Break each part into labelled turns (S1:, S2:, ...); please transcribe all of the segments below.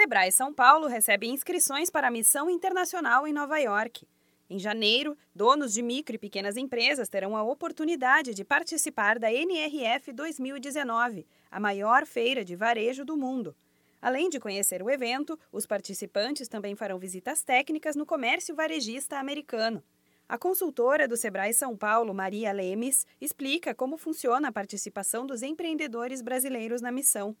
S1: Sebrae São Paulo recebe inscrições para a missão internacional em Nova York. Em janeiro, donos de micro e pequenas empresas terão a oportunidade de participar da NRF 2019, a maior feira de varejo do mundo. Além de conhecer o evento, os participantes também farão visitas técnicas no comércio varejista americano. A consultora do Sebrae São Paulo, Maria Lemes, explica como funciona a participação dos empreendedores brasileiros na missão.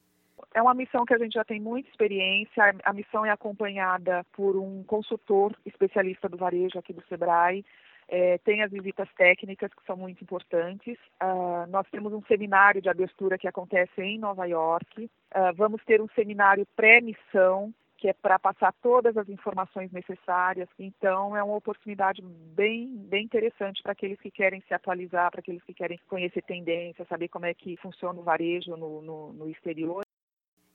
S2: É uma missão que a gente já tem muita experiência. A missão é acompanhada por um consultor especialista do varejo aqui do Sebrae. É, tem as visitas técnicas, que são muito importantes. Uh, nós temos um seminário de abertura que acontece em Nova York. Uh, vamos ter um seminário pré-missão, que é para passar todas as informações necessárias. Então, é uma oportunidade bem, bem interessante para aqueles que querem se atualizar, para aqueles que querem conhecer tendências, saber como é que funciona o varejo no, no, no exterior.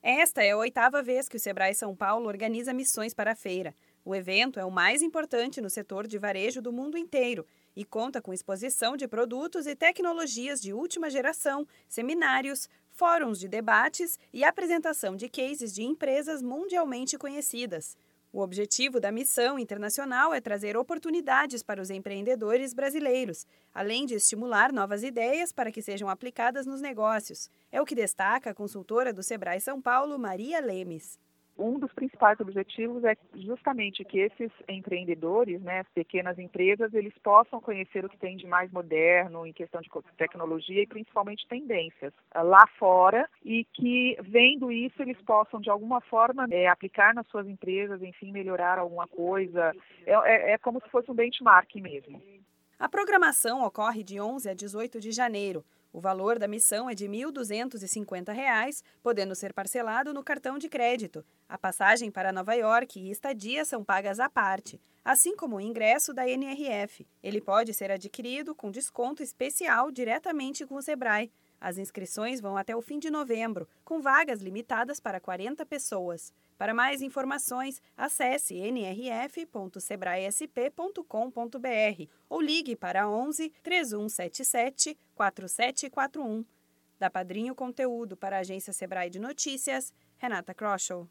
S1: Esta é a oitava vez que o Sebrae São Paulo organiza missões para a feira. O evento é o mais importante no setor de varejo do mundo inteiro e conta com exposição de produtos e tecnologias de última geração, seminários, fóruns de debates e apresentação de cases de empresas mundialmente conhecidas. O objetivo da missão internacional é trazer oportunidades para os empreendedores brasileiros, além de estimular novas ideias para que sejam aplicadas nos negócios. É o que destaca a consultora do Sebrae São Paulo, Maria Lemes
S2: um dos principais objetivos é justamente que esses empreendedores, né, as pequenas empresas, eles possam conhecer o que tem de mais moderno em questão de tecnologia e principalmente tendências lá fora e que, vendo isso, eles possam de alguma forma é, aplicar nas suas empresas, enfim, melhorar alguma coisa. É, é, é como se fosse um benchmark mesmo.
S1: A programação ocorre de 11 a 18 de janeiro. O valor da missão é de R$ 1.250, podendo ser parcelado no cartão de crédito. A passagem para Nova York e estadia são pagas à parte, assim como o ingresso da NRF. Ele pode ser adquirido com desconto especial diretamente com o Sebrae. As inscrições vão até o fim de novembro, com vagas limitadas para 40 pessoas. Para mais informações, acesse nrf.sebraesp.com.br ou ligue para 11 3177 4741. Da Padrinho Conteúdo para a agência Sebrae de Notícias, Renata Kroschel.